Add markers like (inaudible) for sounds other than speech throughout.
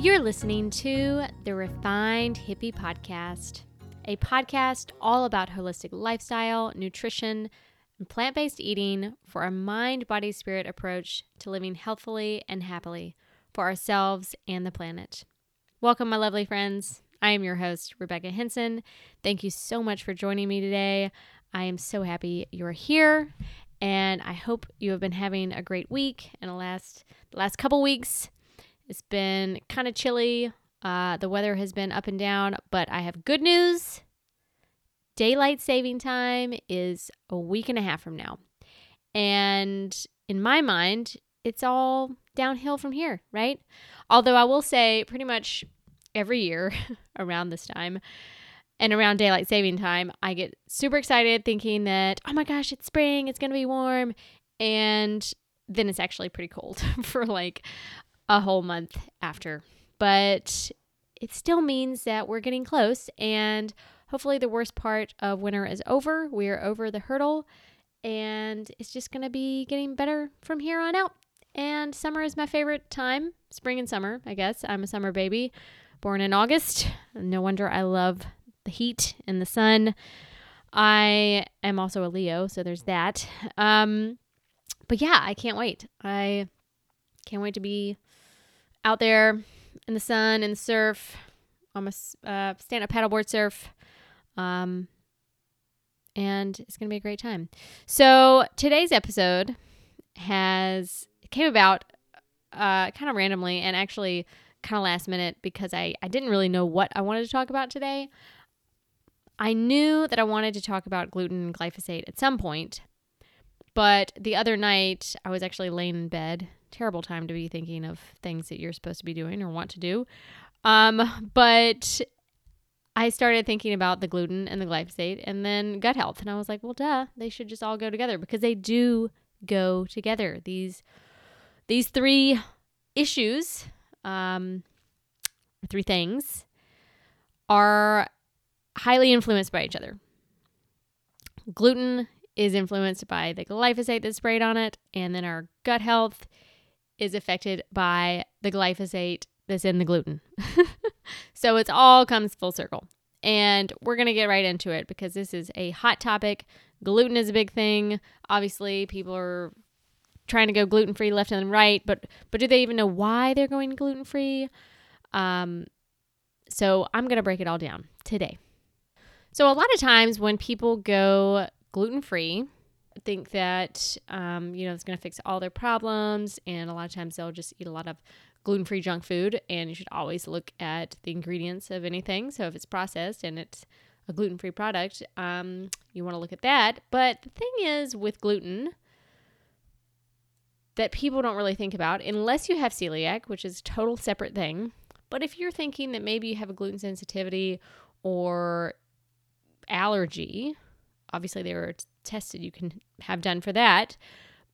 You're listening to the Refined Hippie Podcast, a podcast all about holistic lifestyle, nutrition, and plant based eating for a mind, body, spirit approach to living healthfully and happily for ourselves and the planet. Welcome, my lovely friends. I am your host, Rebecca Henson. Thank you so much for joining me today. I am so happy you're here, and I hope you have been having a great week and the last the last couple weeks. It's been kind of chilly. Uh, the weather has been up and down, but I have good news. Daylight saving time is a week and a half from now. And in my mind, it's all downhill from here, right? Although I will say, pretty much every year (laughs) around this time and around daylight saving time, I get super excited thinking that, oh my gosh, it's spring, it's going to be warm. And then it's actually pretty cold (laughs) for like a whole month after. But it still means that we're getting close and hopefully the worst part of winter is over. We are over the hurdle and it's just going to be getting better from here on out. And summer is my favorite time, spring and summer, I guess. I'm a summer baby, born in August. No wonder I love the heat and the sun. I am also a Leo, so there's that. Um, but yeah, I can't wait. I can't wait to be out there in the sun and the surf. I'm a uh, stand up paddleboard surf. Um, and it's going to be a great time. So today's episode has came about uh, kind of randomly and actually kind of last minute because I, I didn't really know what I wanted to talk about today. I knew that I wanted to talk about gluten and glyphosate at some point, but the other night I was actually laying in bed terrible time to be thinking of things that you're supposed to be doing or want to do. Um, but I started thinking about the gluten and the glyphosate and then gut health. And I was like, well, duh, they should just all go together because they do go together. These these three issues, um, three things, are highly influenced by each other. Gluten is influenced by the glyphosate that's sprayed on it, and then our gut health is affected by the glyphosate that's in the gluten. (laughs) so it's all comes full circle. And we're going to get right into it because this is a hot topic. Gluten is a big thing. Obviously, people are trying to go gluten free left and right, but but do they even know why they're going gluten free? Um, so I'm going to break it all down today. So a lot of times when people go gluten free, think that um, you know it's going to fix all their problems and a lot of times they'll just eat a lot of gluten-free junk food and you should always look at the ingredients of anything. So if it's processed and it's a gluten-free product um, you want to look at that. But the thing is with gluten that people don't really think about unless you have celiac which is a total separate thing. But if you're thinking that maybe you have a gluten sensitivity or allergy obviously they were tested you can have done for that.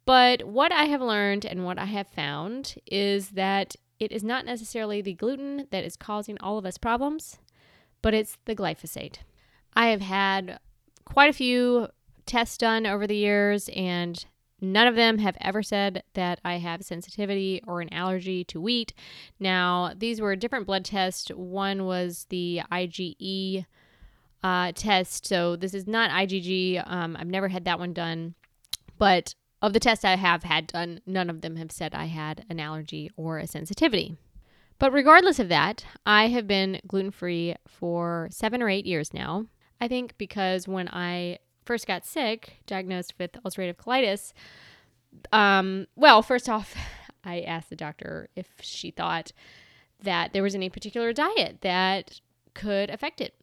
But what I have learned and what I have found is that it is not necessarily the gluten that is causing all of us problems, but it's the glyphosate. I have had quite a few tests done over the years, and none of them have ever said that I have sensitivity or an allergy to wheat. Now, these were different blood tests. One was the IgE uh, test. So this is not IgG. Um, I've never had that one done, but of the tests I have had done, none of them have said I had an allergy or a sensitivity. But regardless of that, I have been gluten free for seven or eight years now. I think because when I first got sick, diagnosed with ulcerative colitis, um, well, first off, (laughs) I asked the doctor if she thought that there was any particular diet that could affect it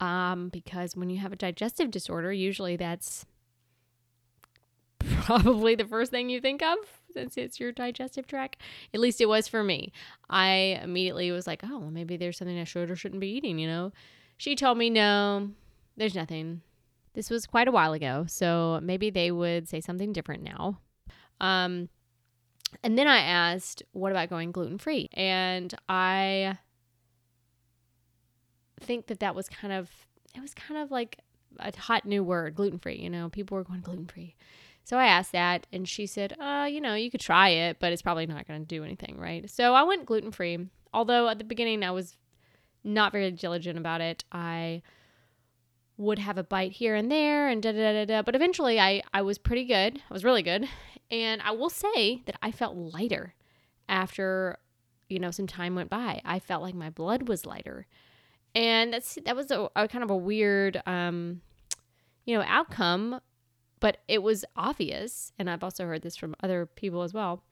um, because when you have a digestive disorder, usually that's (laughs) probably the first thing you think of since it's your digestive tract. At least it was for me. I immediately was like, oh, well, maybe there's something I should or shouldn't be eating, you know? She told me, no, there's nothing. This was quite a while ago, so maybe they would say something different now. Um, and then I asked, what about going gluten free? And I think that that was kind of it was kind of like a hot new word, gluten free. You know, people were going gluten free. So I asked that, and she said, uh, you know, you could try it, but it's probably not going to do anything, right? So I went gluten free Although at the beginning I was not very diligent about it. I would have a bite here and there and da da da da. But eventually I, I was pretty good. I was really good. And I will say that I felt lighter after, you know, some time went by. I felt like my blood was lighter. And that's that was a, a kind of a weird um, you know, outcome, but it was obvious. And I've also heard this from other people as well.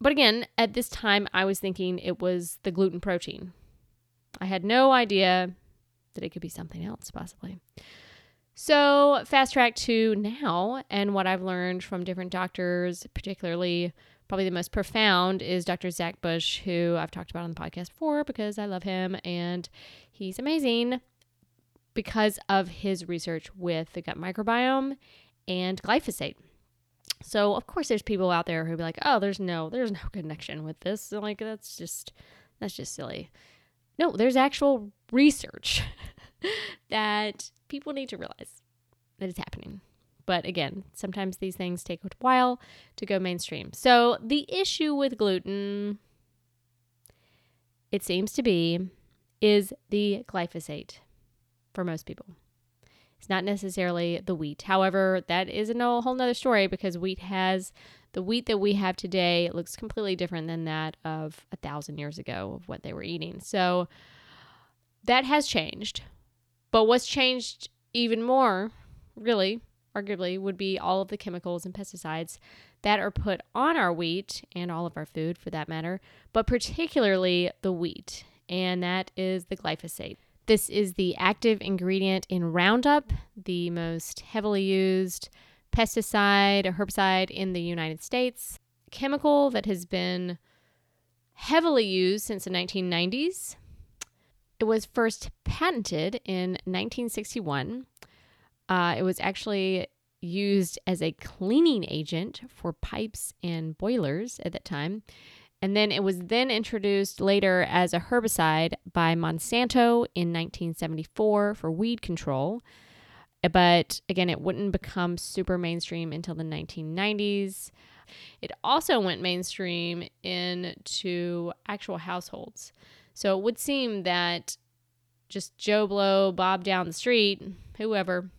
But again, at this time I was thinking it was the gluten protein. I had no idea that it could be something else, possibly. So, fast track to now, and what I've learned from different doctors, particularly probably the most profound is Dr. Zach Bush, who I've talked about on the podcast before because I love him and he's amazing because of his research with the gut microbiome and glyphosate. So, of course, there's people out there who be like, "Oh, there's no, there's no connection with this." Like that's just, that's just silly. No, there's actual research (laughs) that people need to realize that it's happening. But again, sometimes these things take a while to go mainstream. So the issue with gluten, it seems to be, is the glyphosate for most people. It's not necessarily the wheat. However, that is a whole nother story because wheat has the wheat that we have today looks completely different than that of a thousand years ago of what they were eating. So that has changed. But what's changed even more, really, arguably, would be all of the chemicals and pesticides that are put on our wheat and all of our food for that matter, but particularly the wheat, and that is the glyphosate. This is the active ingredient in Roundup, the most heavily used pesticide or herbicide in the United States, chemical that has been heavily used since the 1990s. It was first patented in 1961. Uh, it was actually used as a cleaning agent for pipes and boilers at that time. And then it was then introduced later as a herbicide by Monsanto in 1974 for weed control. But again, it wouldn't become super mainstream until the 1990s. It also went mainstream into actual households. So it would seem that just Joe Blow, Bob down the street, whoever,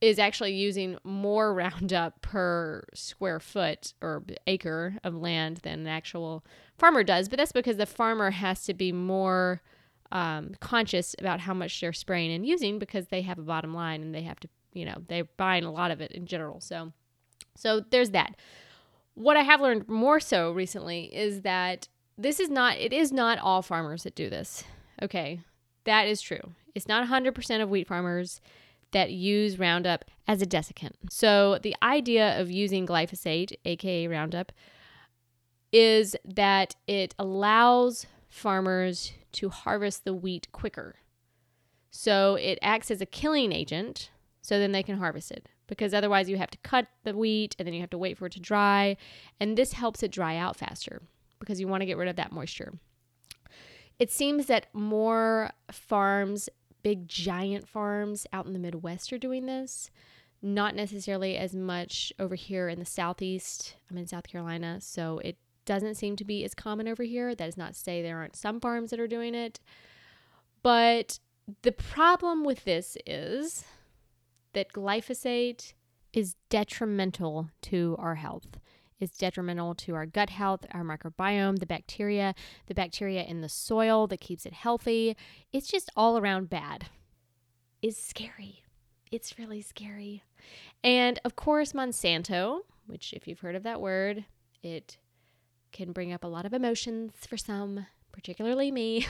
is actually using more (laughs) Roundup per square foot or acre of land than an actual farmer does. But that's because the farmer has to be more um, conscious about how much they're spraying and using because they have a bottom line and they have to, you know, they're buying a lot of it in general. So, so there's that. What I have learned more so recently is that this is not, it is not all farmers that do this. Okay, that is true. It's not 100% of wheat farmers that use Roundup as a desiccant. So the idea of using glyphosate, aka Roundup, is that it allows farmers to harvest the wheat quicker. So it acts as a killing agent so then they can harvest it because otherwise you have to cut the wheat and then you have to wait for it to dry and this helps it dry out faster because you want to get rid of that moisture. It seems that more farms, big giant farms out in the Midwest are doing this. Not necessarily as much over here in the Southeast. I'm in South Carolina, so it doesn't seem to be as common over here. That is not to say there aren't some farms that are doing it. But the problem with this is that glyphosate is detrimental to our health. It's detrimental to our gut health, our microbiome, the bacteria, the bacteria in the soil that keeps it healthy. It's just all around bad. It's scary. It's really scary. And of course, Monsanto, which, if you've heard of that word, it can bring up a lot of emotions for some, particularly me.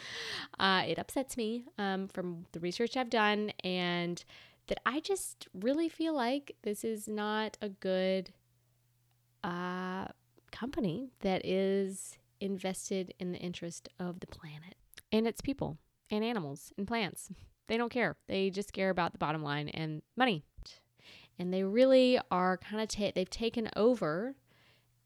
(laughs) uh, it upsets me um, from the research I've done, and that I just really feel like this is not a good uh, company that is invested in the interest of the planet and its people and animals and plants. They don't care. They just care about the bottom line and money. And they really are kind of, ta- they've taken over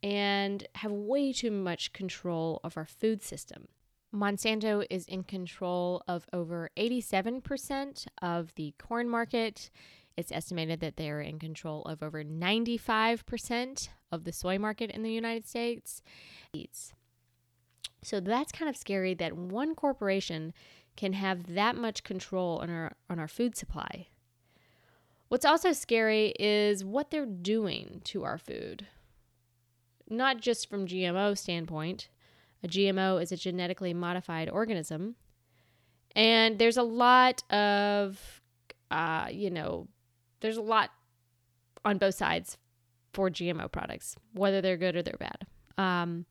and have way too much control of our food system. Monsanto is in control of over 87% of the corn market. It's estimated that they're in control of over 95% of the soy market in the United States. So that's kind of scary that one corporation can have that much control on our on our food supply. What's also scary is what they're doing to our food. Not just from GMO standpoint. A GMO is a genetically modified organism. And there's a lot of uh, you know, there's a lot on both sides for GMO products, whether they're good or they're bad. Um,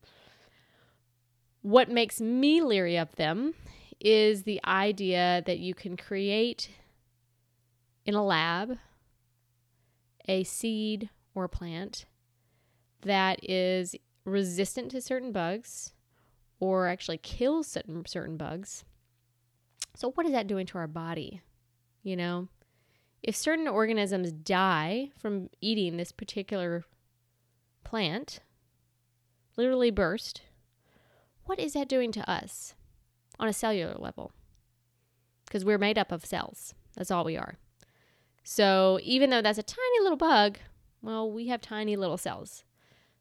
what makes me leery of them is the idea that you can create in a lab a seed or plant that is resistant to certain bugs or actually kills certain, certain bugs. So, what is that doing to our body? You know, if certain organisms die from eating this particular plant, literally burst, what is that doing to us on a cellular level? Because we're made up of cells. That's all we are. So even though that's a tiny little bug, well, we have tiny little cells.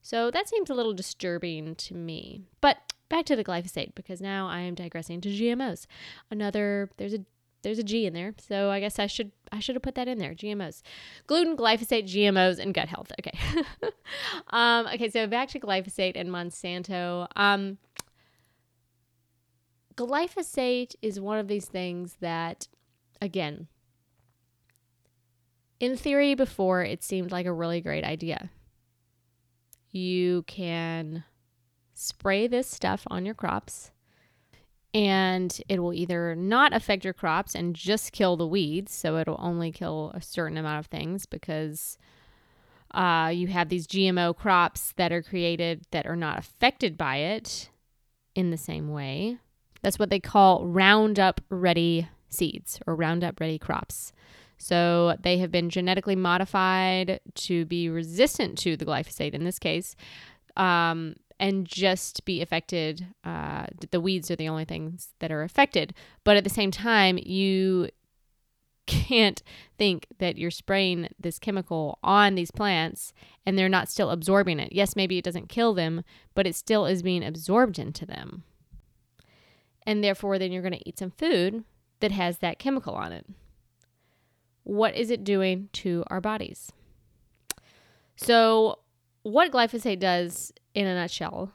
So that seems a little disturbing to me. But back to the glyphosate because now I am digressing to GMOs. Another there's a there's a G in there, so I guess I should I should have put that in there. GMOs, gluten, glyphosate, GMOs, and gut health. Okay, (laughs) um, okay. So back to glyphosate and Monsanto. Um, glyphosate is one of these things that, again, in theory, before it seemed like a really great idea. You can spray this stuff on your crops and it will either not affect your crops and just kill the weeds. So it'll only kill a certain amount of things because uh, you have these GMO crops that are created that are not affected by it in the same way. That's what they call Roundup ready seeds or Roundup ready crops. So they have been genetically modified to be resistant to the glyphosate in this case. Um, and just be affected. Uh, the weeds are the only things that are affected. But at the same time, you can't think that you're spraying this chemical on these plants and they're not still absorbing it. Yes, maybe it doesn't kill them, but it still is being absorbed into them. And therefore, then you're going to eat some food that has that chemical on it. What is it doing to our bodies? So, what glyphosate does in a nutshell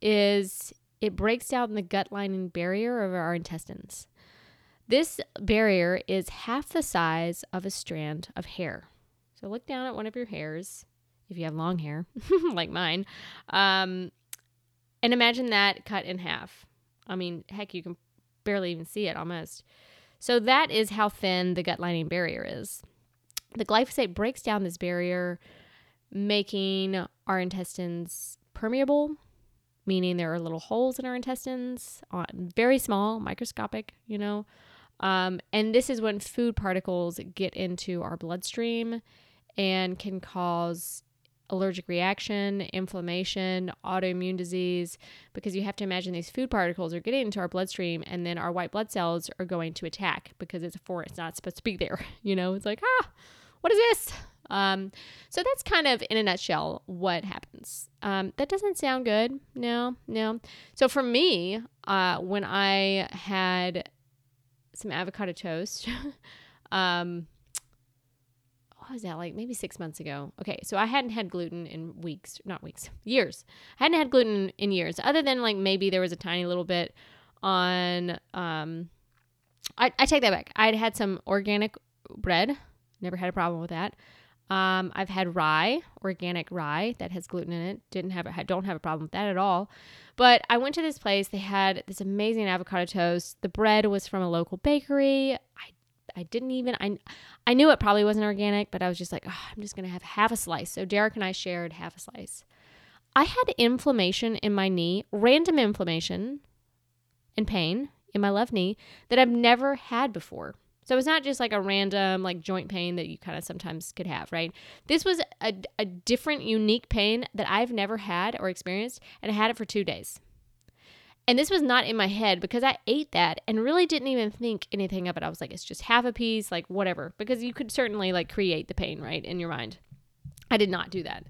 is it breaks down the gut lining barrier of our intestines. This barrier is half the size of a strand of hair. So look down at one of your hairs, if you have long hair, (laughs) like mine, um, and imagine that cut in half. I mean, heck, you can barely even see it almost. So that is how thin the gut lining barrier is. The glyphosate breaks down this barrier, making our intestines permeable, meaning there are little holes in our intestines, uh, very small, microscopic, you know. Um, and this is when food particles get into our bloodstream and can cause allergic reaction, inflammation, autoimmune disease, because you have to imagine these food particles are getting into our bloodstream and then our white blood cells are going to attack because it's a foreign, it's not supposed to be there. (laughs) You know, it's like, ah, what is this? Um, so that's kind of in a nutshell what happens. Um, that doesn't sound good. No, no. So for me, uh, when I had some avocado toast, (laughs) um, what was that like? Maybe six months ago. Okay, so I hadn't had gluten in weeks, not weeks, years. I hadn't had gluten in years, other than like maybe there was a tiny little bit on. Um, I, I take that back. I'd had some organic bread. Never had a problem with that. Um, I've had rye, organic rye that has gluten in it. Didn't have it. Don't have a problem with that at all. But I went to this place. They had this amazing avocado toast. The bread was from a local bakery. I I didn't even I I knew it probably wasn't organic, but I was just like, oh, I'm just gonna have half a slice. So Derek and I shared half a slice. I had inflammation in my knee, random inflammation and pain in my left knee that I've never had before. So it's not just like a random like joint pain that you kind of sometimes could have, right? This was a, a different, unique pain that I've never had or experienced, and I had it for two days. And this was not in my head because I ate that and really didn't even think anything of it. I was like, it's just half a piece, like whatever, because you could certainly like create the pain, right, in your mind. I did not do that.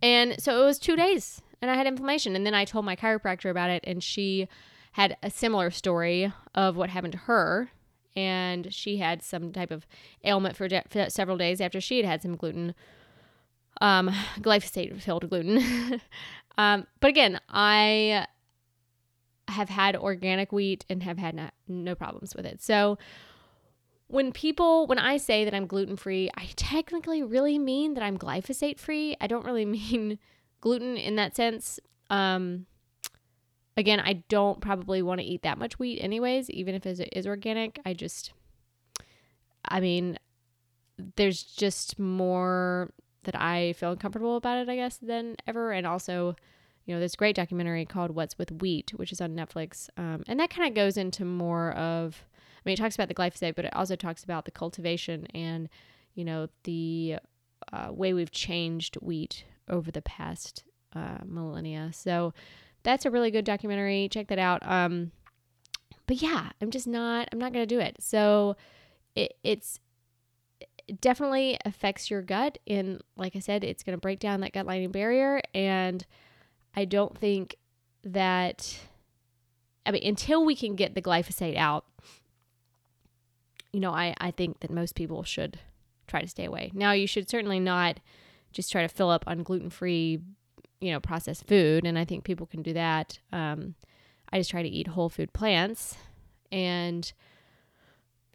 And so it was two days and I had inflammation. And then I told my chiropractor about it, and she had a similar story of what happened to her. And she had some type of ailment for, de- for several days after she had had some gluten, um, glyphosate filled gluten. (laughs) um, but again, I have had organic wheat and have had no, no problems with it. So when people when I say that I'm gluten free, I technically really mean that I'm glyphosate free. I don't really (laughs) mean gluten in that sense. Um again, I don't probably want to eat that much wheat anyways, even if it is organic. I just I mean there's just more that I feel uncomfortable about it, I guess, than ever. And also, you know, this great documentary called What's with Wheat, which is on Netflix. Um, and that kind of goes into more of I mean, it talks about the glyphosate, but it also talks about the cultivation and, you know, the uh, way we've changed wheat over the past uh, millennia. So that's a really good documentary. Check that out. Um, but yeah, I'm just not. I'm not gonna do it. So it, it's it definitely affects your gut. And like I said, it's gonna break down that gut lining barrier. And I don't think that. I mean, until we can get the glyphosate out, you know, I, I think that most people should try to stay away. Now, you should certainly not just try to fill up on gluten free, you know, processed food. And I think people can do that. Um, I just try to eat whole food plants and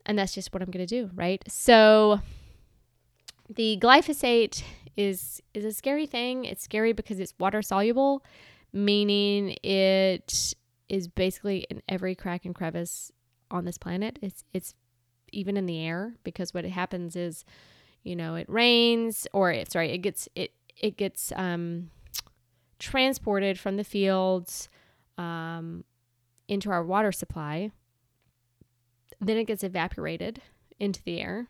and that's just what I'm going to do, right? So the glyphosate is is a scary thing. It's scary because it's water soluble, meaning it is basically in every crack and crevice on this planet. It's it's even in the air because what happens is you know it rains or it sorry it gets it it gets um, transported from the fields um, into our water supply. Then it gets evaporated into the air.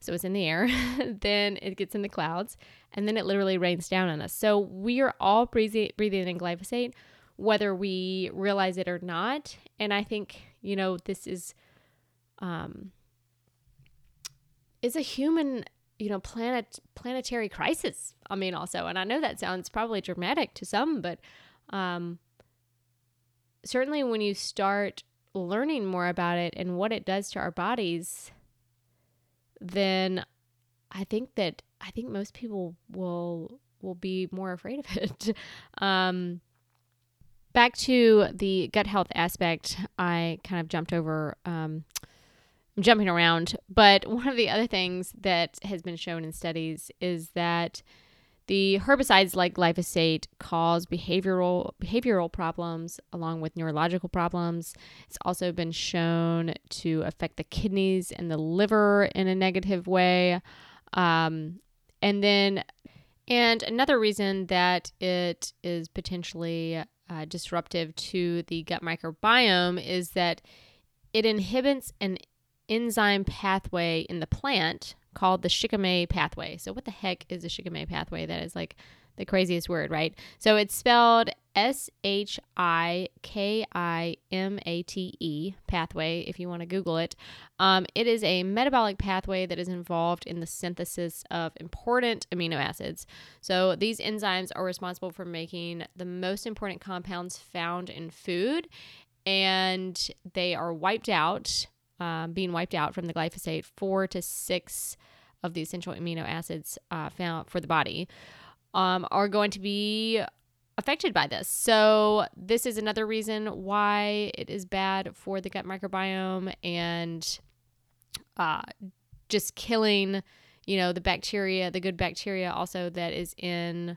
So it's in the air. (laughs) Then it gets in the clouds and then it literally rains down on us. So we are all breathing in glyphosate whether we realize it or not. And i think you know this is um, is a human you know planet planetary crisis i mean also and i know that sounds probably dramatic to some but um, certainly when you start learning more about it and what it does to our bodies then i think that i think most people will will be more afraid of it. (laughs) Um, back to the gut health aspect i kind of jumped over um, Jumping around, but one of the other things that has been shown in studies is that the herbicides like glyphosate cause behavioral behavioral problems along with neurological problems. It's also been shown to affect the kidneys and the liver in a negative way. Um, and then, and another reason that it is potentially uh, disruptive to the gut microbiome is that it inhibits an enzyme pathway in the plant called the shikimate pathway. So, what the heck is a shikimate pathway? That is like the craziest word, right? So, it's spelled S H I K I M A T E pathway, if you want to Google it. Um, it is a metabolic pathway that is involved in the synthesis of important amino acids. So, these enzymes are responsible for making the most important compounds found in food, and they are wiped out um, being wiped out from the glyphosate, four to six of the essential amino acids uh, found for the body um, are going to be affected by this. So, this is another reason why it is bad for the gut microbiome and uh, just killing, you know, the bacteria, the good bacteria also that is in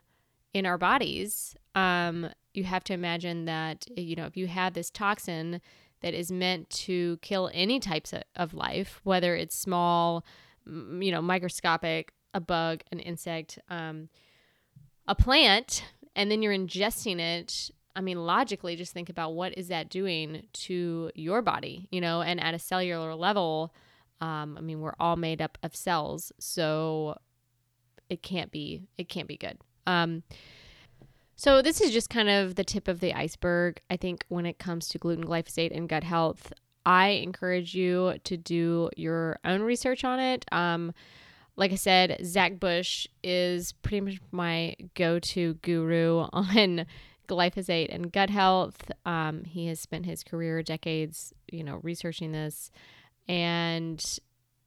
in our bodies. Um, you have to imagine that you know if you have this toxin that is meant to kill any types of life, whether it's small, you know, microscopic, a bug, an insect, um, a plant, and then you're ingesting it. I mean, logically, just think about what is that doing to your body, you know, and at a cellular level, um, I mean, we're all made up of cells, so it can't be it can't be good. Um, so, this is just kind of the tip of the iceberg. I think when it comes to gluten, glyphosate, and gut health, I encourage you to do your own research on it. Um, like I said, Zach Bush is pretty much my go to guru (laughs) on glyphosate and gut health. Um, he has spent his career decades, you know, researching this. And,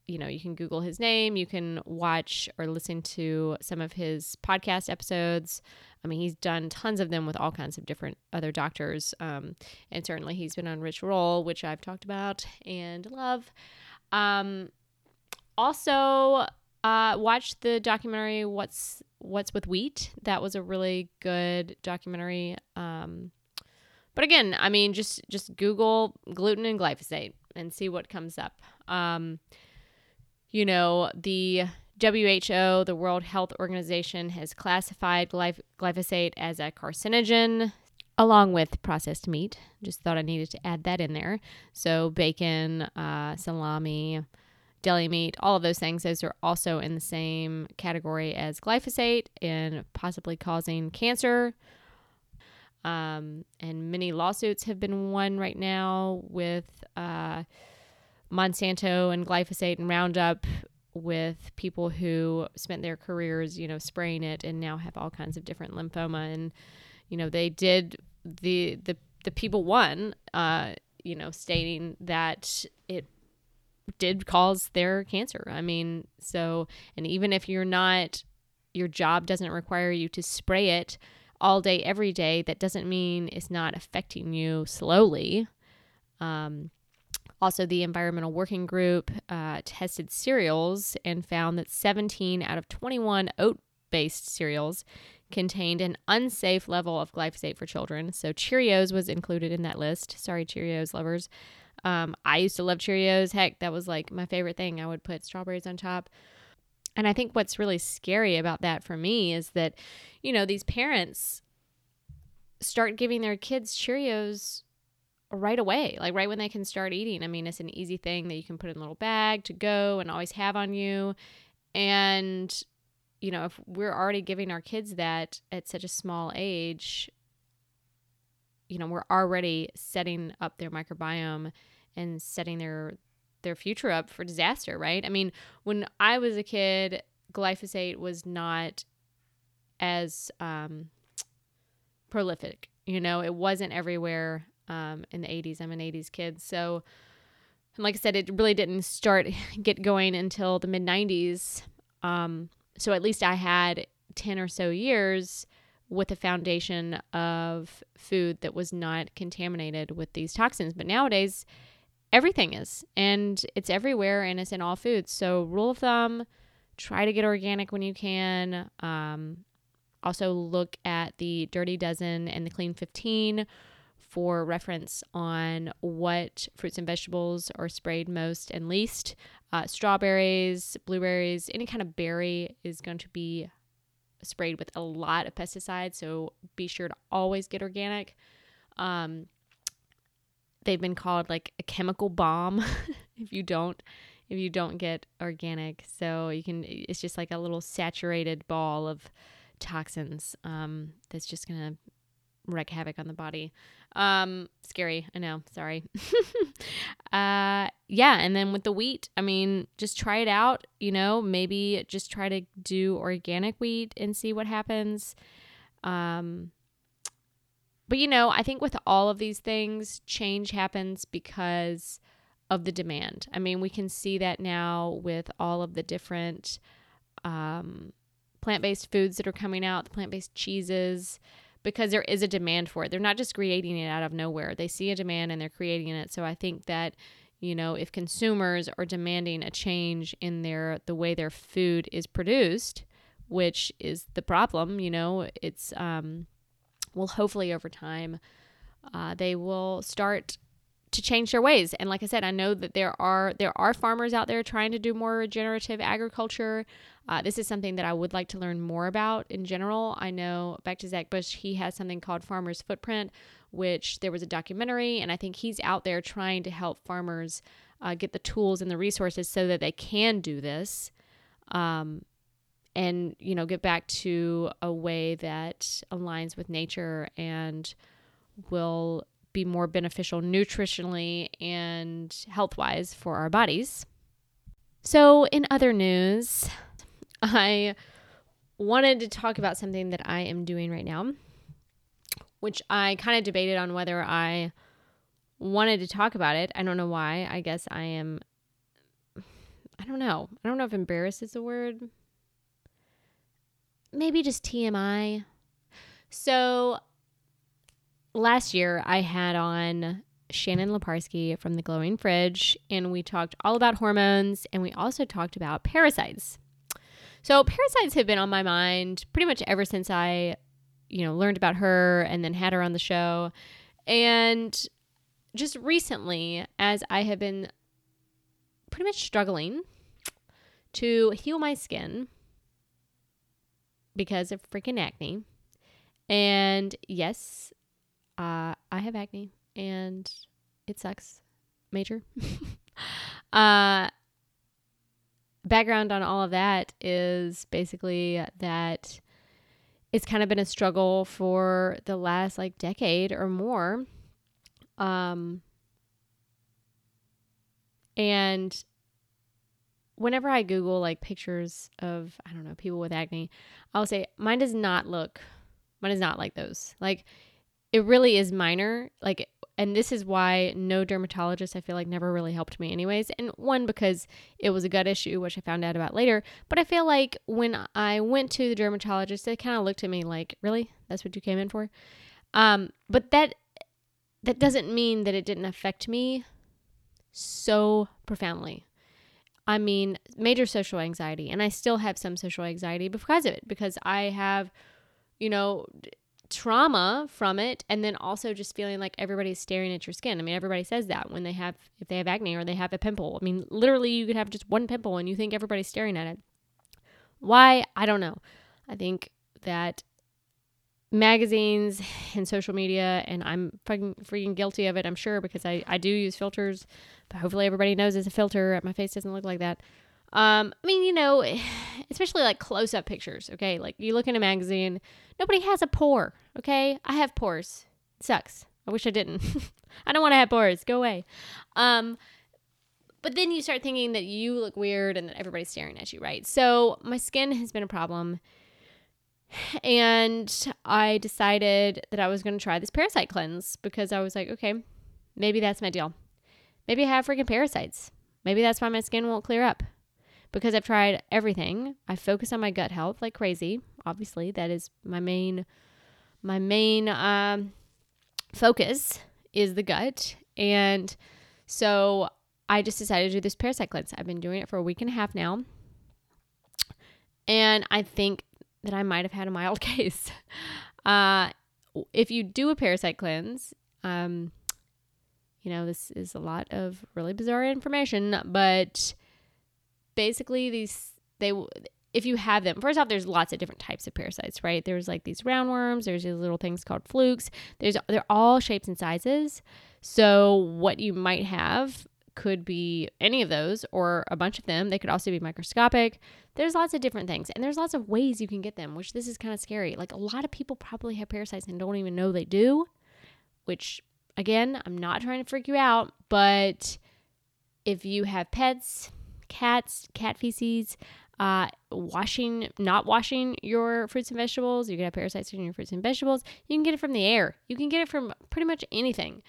you know, you can Google his name, you can watch or listen to some of his podcast episodes. I mean, he's done tons of them with all kinds of different other doctors. Um, and certainly he's been on Rich Roll, which I've talked about and love. Um, also, uh, watch the documentary "What's What's with Wheat." That was a really good documentary. Um, but again, I mean, just just Google gluten and glyphosate and see what comes up. Um, you know, the WHO, the World Health Organization, has classified glyph- glyphosate as a carcinogen along with processed meat. Just thought I needed to add that in there. So, bacon, uh, salami, deli meat, all of those things, those are also in the same category as glyphosate and possibly causing cancer. Um, and many lawsuits have been won right now with uh, Monsanto and glyphosate and Roundup with people who spent their careers, you know, spraying it and now have all kinds of different lymphoma. And, you know, they did the, the, the people won, uh, you know, stating that it did cause their cancer. I mean, so, and even if you're not, your job doesn't require you to spray it all day, every day, that doesn't mean it's not affecting you slowly. Um, also, the Environmental Working Group uh, tested cereals and found that 17 out of 21 oat based cereals contained an unsafe level of glyphosate for children. So, Cheerios was included in that list. Sorry, Cheerios lovers. Um, I used to love Cheerios. Heck, that was like my favorite thing. I would put strawberries on top. And I think what's really scary about that for me is that, you know, these parents start giving their kids Cheerios right away, like right when they can start eating. I mean, it's an easy thing that you can put in a little bag to go and always have on you. And, you know, if we're already giving our kids that at such a small age, you know we're already setting up their microbiome and setting their their future up for disaster right i mean when i was a kid glyphosate was not as um, prolific you know it wasn't everywhere um, in the 80s i'm an 80s kid so and like i said it really didn't start (laughs) get going until the mid 90s um, so at least i had 10 or so years with a foundation of food that was not contaminated with these toxins. But nowadays, everything is, and it's everywhere, and it's in all foods. So, rule of thumb try to get organic when you can. Um, also, look at the Dirty Dozen and the Clean 15 for reference on what fruits and vegetables are sprayed most and least. Uh, strawberries, blueberries, any kind of berry is going to be sprayed with a lot of pesticides, so be sure to always get organic. Um, they've been called like a chemical bomb (laughs) if you don't if you don't get organic. So you can it's just like a little saturated ball of toxins um, that's just gonna wreak havoc on the body. Um, scary, I know. Sorry. (laughs) uh, yeah, and then with the wheat, I mean, just try it out. You know, maybe just try to do organic wheat and see what happens. Um, but you know, I think with all of these things, change happens because of the demand. I mean, we can see that now with all of the different um, plant based foods that are coming out, the plant based cheeses because there is a demand for it. They're not just creating it out of nowhere. They see a demand and they're creating it. So I think that you know, if consumers are demanding a change in their the way their food is produced, which is the problem, you know, it's um well hopefully over time uh, they will start to change their ways. And like I said, I know that there are there are farmers out there trying to do more regenerative agriculture. Uh, this is something that I would like to learn more about in general. I know back to Zach Bush, he has something called Farmer's Footprint, which there was a documentary, and I think he's out there trying to help farmers uh, get the tools and the resources so that they can do this. Um, and you know get back to a way that aligns with nature and will be more beneficial nutritionally and health wise for our bodies. So, in other news, I wanted to talk about something that I am doing right now, which I kind of debated on whether I wanted to talk about it. I don't know why. I guess I am I don't know. I don't know if embarrassed is the word. Maybe just TMI. So last year I had on Shannon Leparski from the Glowing Fridge, and we talked all about hormones and we also talked about parasites. So, parasites have been on my mind pretty much ever since I, you know, learned about her and then had her on the show. And just recently, as I have been pretty much struggling to heal my skin because of freaking acne. And yes, uh, I have acne and it sucks major. (laughs) uh, background on all of that is basically that it's kind of been a struggle for the last like decade or more. Um, and whenever I Google like pictures of, I don't know, people with acne, I'll say mine does not look, mine is not like those. Like it really is minor. Like and this is why no dermatologist I feel like never really helped me anyways. And one because it was a gut issue, which I found out about later. But I feel like when I went to the dermatologist, they kind of looked at me like, "Really? That's what you came in for?" Um, but that that doesn't mean that it didn't affect me so profoundly. I mean, major social anxiety, and I still have some social anxiety because of it because I have you know, trauma from it and then also just feeling like everybody's staring at your skin. I mean, everybody says that when they have if they have acne or they have a pimple. I mean, literally you could have just one pimple and you think everybody's staring at it. Why? I don't know. I think that magazines and social media and I'm fucking freaking guilty of it, I'm sure because I I do use filters, but hopefully everybody knows it's a filter. My face doesn't look like that. Um, I mean, you know, (sighs) especially like close up pictures, okay? Like you look in a magazine, nobody has a pore, okay? I have pores. It sucks. I wish I didn't. (laughs) I don't want to have pores. Go away. Um, but then you start thinking that you look weird and that everybody's staring at you, right? So my skin has been a problem. (sighs) And I decided that I was going to try this parasite cleanse because I was like, okay, maybe that's my deal. Maybe I have freaking parasites. Maybe that's why my skin won't clear up because I've tried everything. I focus on my gut health like crazy. Obviously, that is my main my main um, focus is the gut, and so I just decided to do this parasite cleanse. I've been doing it for a week and a half now, and I think that I might have had a mild (laughs) case. Uh, if you do a parasite cleanse, um, you know this is a lot of really bizarre information, but basically these they if you have them first off there's lots of different types of parasites right? There's like these roundworms there's these little things called flukes. There's they're all shapes and sizes. So what you might have could be any of those or a bunch of them. They could also be microscopic. There's lots of different things and there's lots of ways you can get them which this is kind of scary. Like a lot of people probably have parasites and don't even know they do which again i'm not trying to freak you out but if you have pets cats, cat feces, uh, washing, not washing your fruits and vegetables. You can have parasites in your fruits and vegetables. You can get it from the air. You can get it from pretty much anything,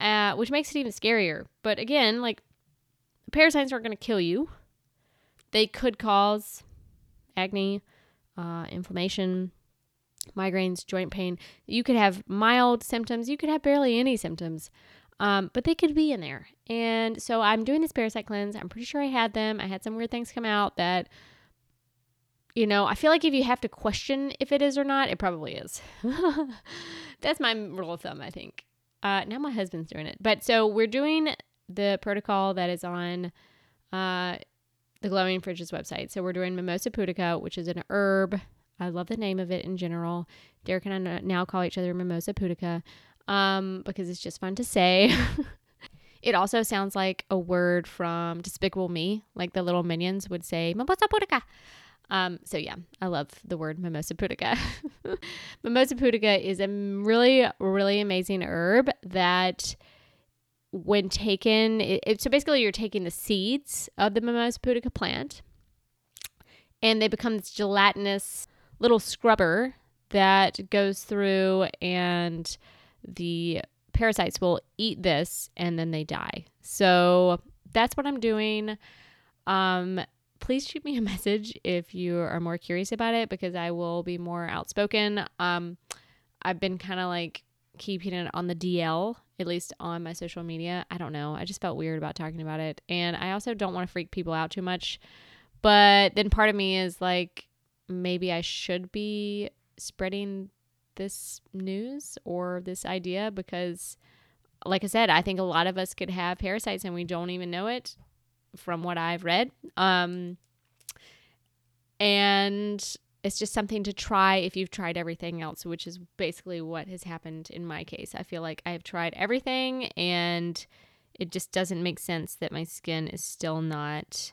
uh, which makes it even scarier. But again, like parasites aren't going to kill you. They could cause acne, uh, inflammation, migraines, joint pain. You could have mild symptoms. You could have barely any symptoms. Um, but they could be in there. And so I'm doing this parasite cleanse. I'm pretty sure I had them. I had some weird things come out that, you know, I feel like if you have to question if it is or not, it probably is. (laughs) That's my rule of thumb, I think. Uh, now my husband's doing it. But so we're doing the protocol that is on uh, the Glowing Fridges website. So we're doing Mimosa pudica, which is an herb. I love the name of it in general. Derek and I now call each other Mimosa pudica um, because it's just fun to say. (laughs) it also sounds like a word from Despicable Me, like the little minions would say, Mimosa pudica. Um, so yeah, I love the word mimosa pudica. (laughs) mimosa pudica is a really, really amazing herb that when taken, it, it, so basically you're taking the seeds of the mimosa pudica plant and they become this gelatinous little scrubber that goes through and the parasites will eat this and then they die. So that's what I'm doing. Um, please shoot me a (laughs) message if you are more curious about it because I will be more outspoken. Um, I've been kind of like keeping it on the DL, at least on my social media. I don't know. I just felt weird about talking about it. And I also don't want to freak people out too much. But then part of me is like, maybe I should be spreading this news or this idea because, like I said, I think a lot of us could have parasites and we don't even know it from what I've read. Um, and it's just something to try if you've tried everything else, which is basically what has happened in my case. I feel like I've tried everything and it just doesn't make sense that my skin is still not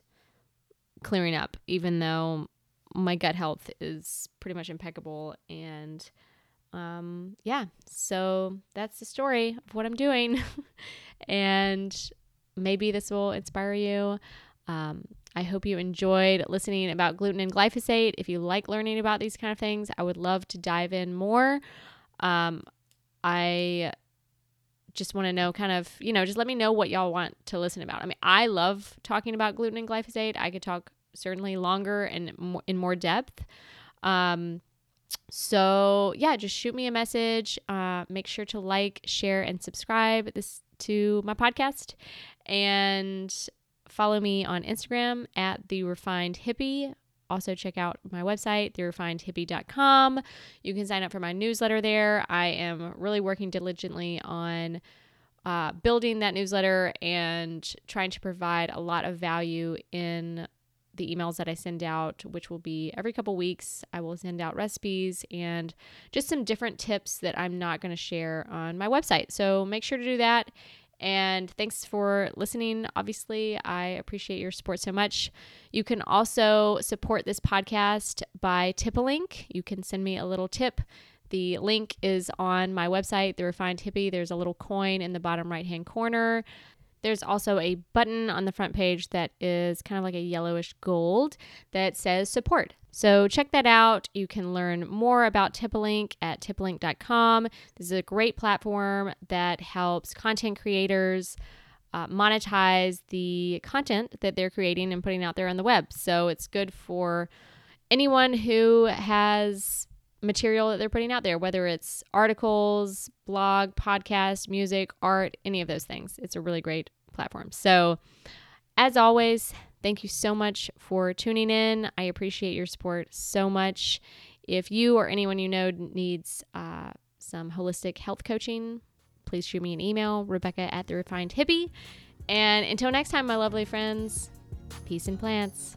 clearing up, even though my gut health is pretty much impeccable. And um, yeah, so that's the story of what I'm doing. (laughs) and maybe this will inspire you. Um, I hope you enjoyed listening about gluten and glyphosate. If you like learning about these kind of things, I would love to dive in more. Um, I just want to know kind of, you know, just let me know what y'all want to listen about. I mean, I love talking about gluten and glyphosate. I could talk certainly longer and in more depth. Um, so yeah, just shoot me a message. Uh, make sure to like, share, and subscribe this to my podcast, and follow me on Instagram at the Refined Hippie. Also, check out my website, therefinedhippie.com. You can sign up for my newsletter there. I am really working diligently on uh, building that newsletter and trying to provide a lot of value in the emails that I send out, which will be every couple weeks. I will send out recipes and just some different tips that I'm not going to share on my website. So make sure to do that. And thanks for listening. Obviously, I appreciate your support so much. You can also support this podcast by TipAlink. You can send me a little tip. The link is on my website, The Refined Hippie. There's a little coin in the bottom right hand corner. There's also a button on the front page that is kind of like a yellowish gold that says support. So check that out. You can learn more about TipAlink at tipalink.com. This is a great platform that helps content creators uh, monetize the content that they're creating and putting out there on the web. So it's good for anyone who has material that they're putting out there, whether it's articles, blog, podcast, music, art, any of those things. It's a really great platform. So, as always, thank you so much for tuning in. I appreciate your support so much. If you or anyone you know needs uh, some holistic health coaching, please shoot me an email, Rebecca at the Refined Hippie. And until next time, my lovely friends, peace and plants.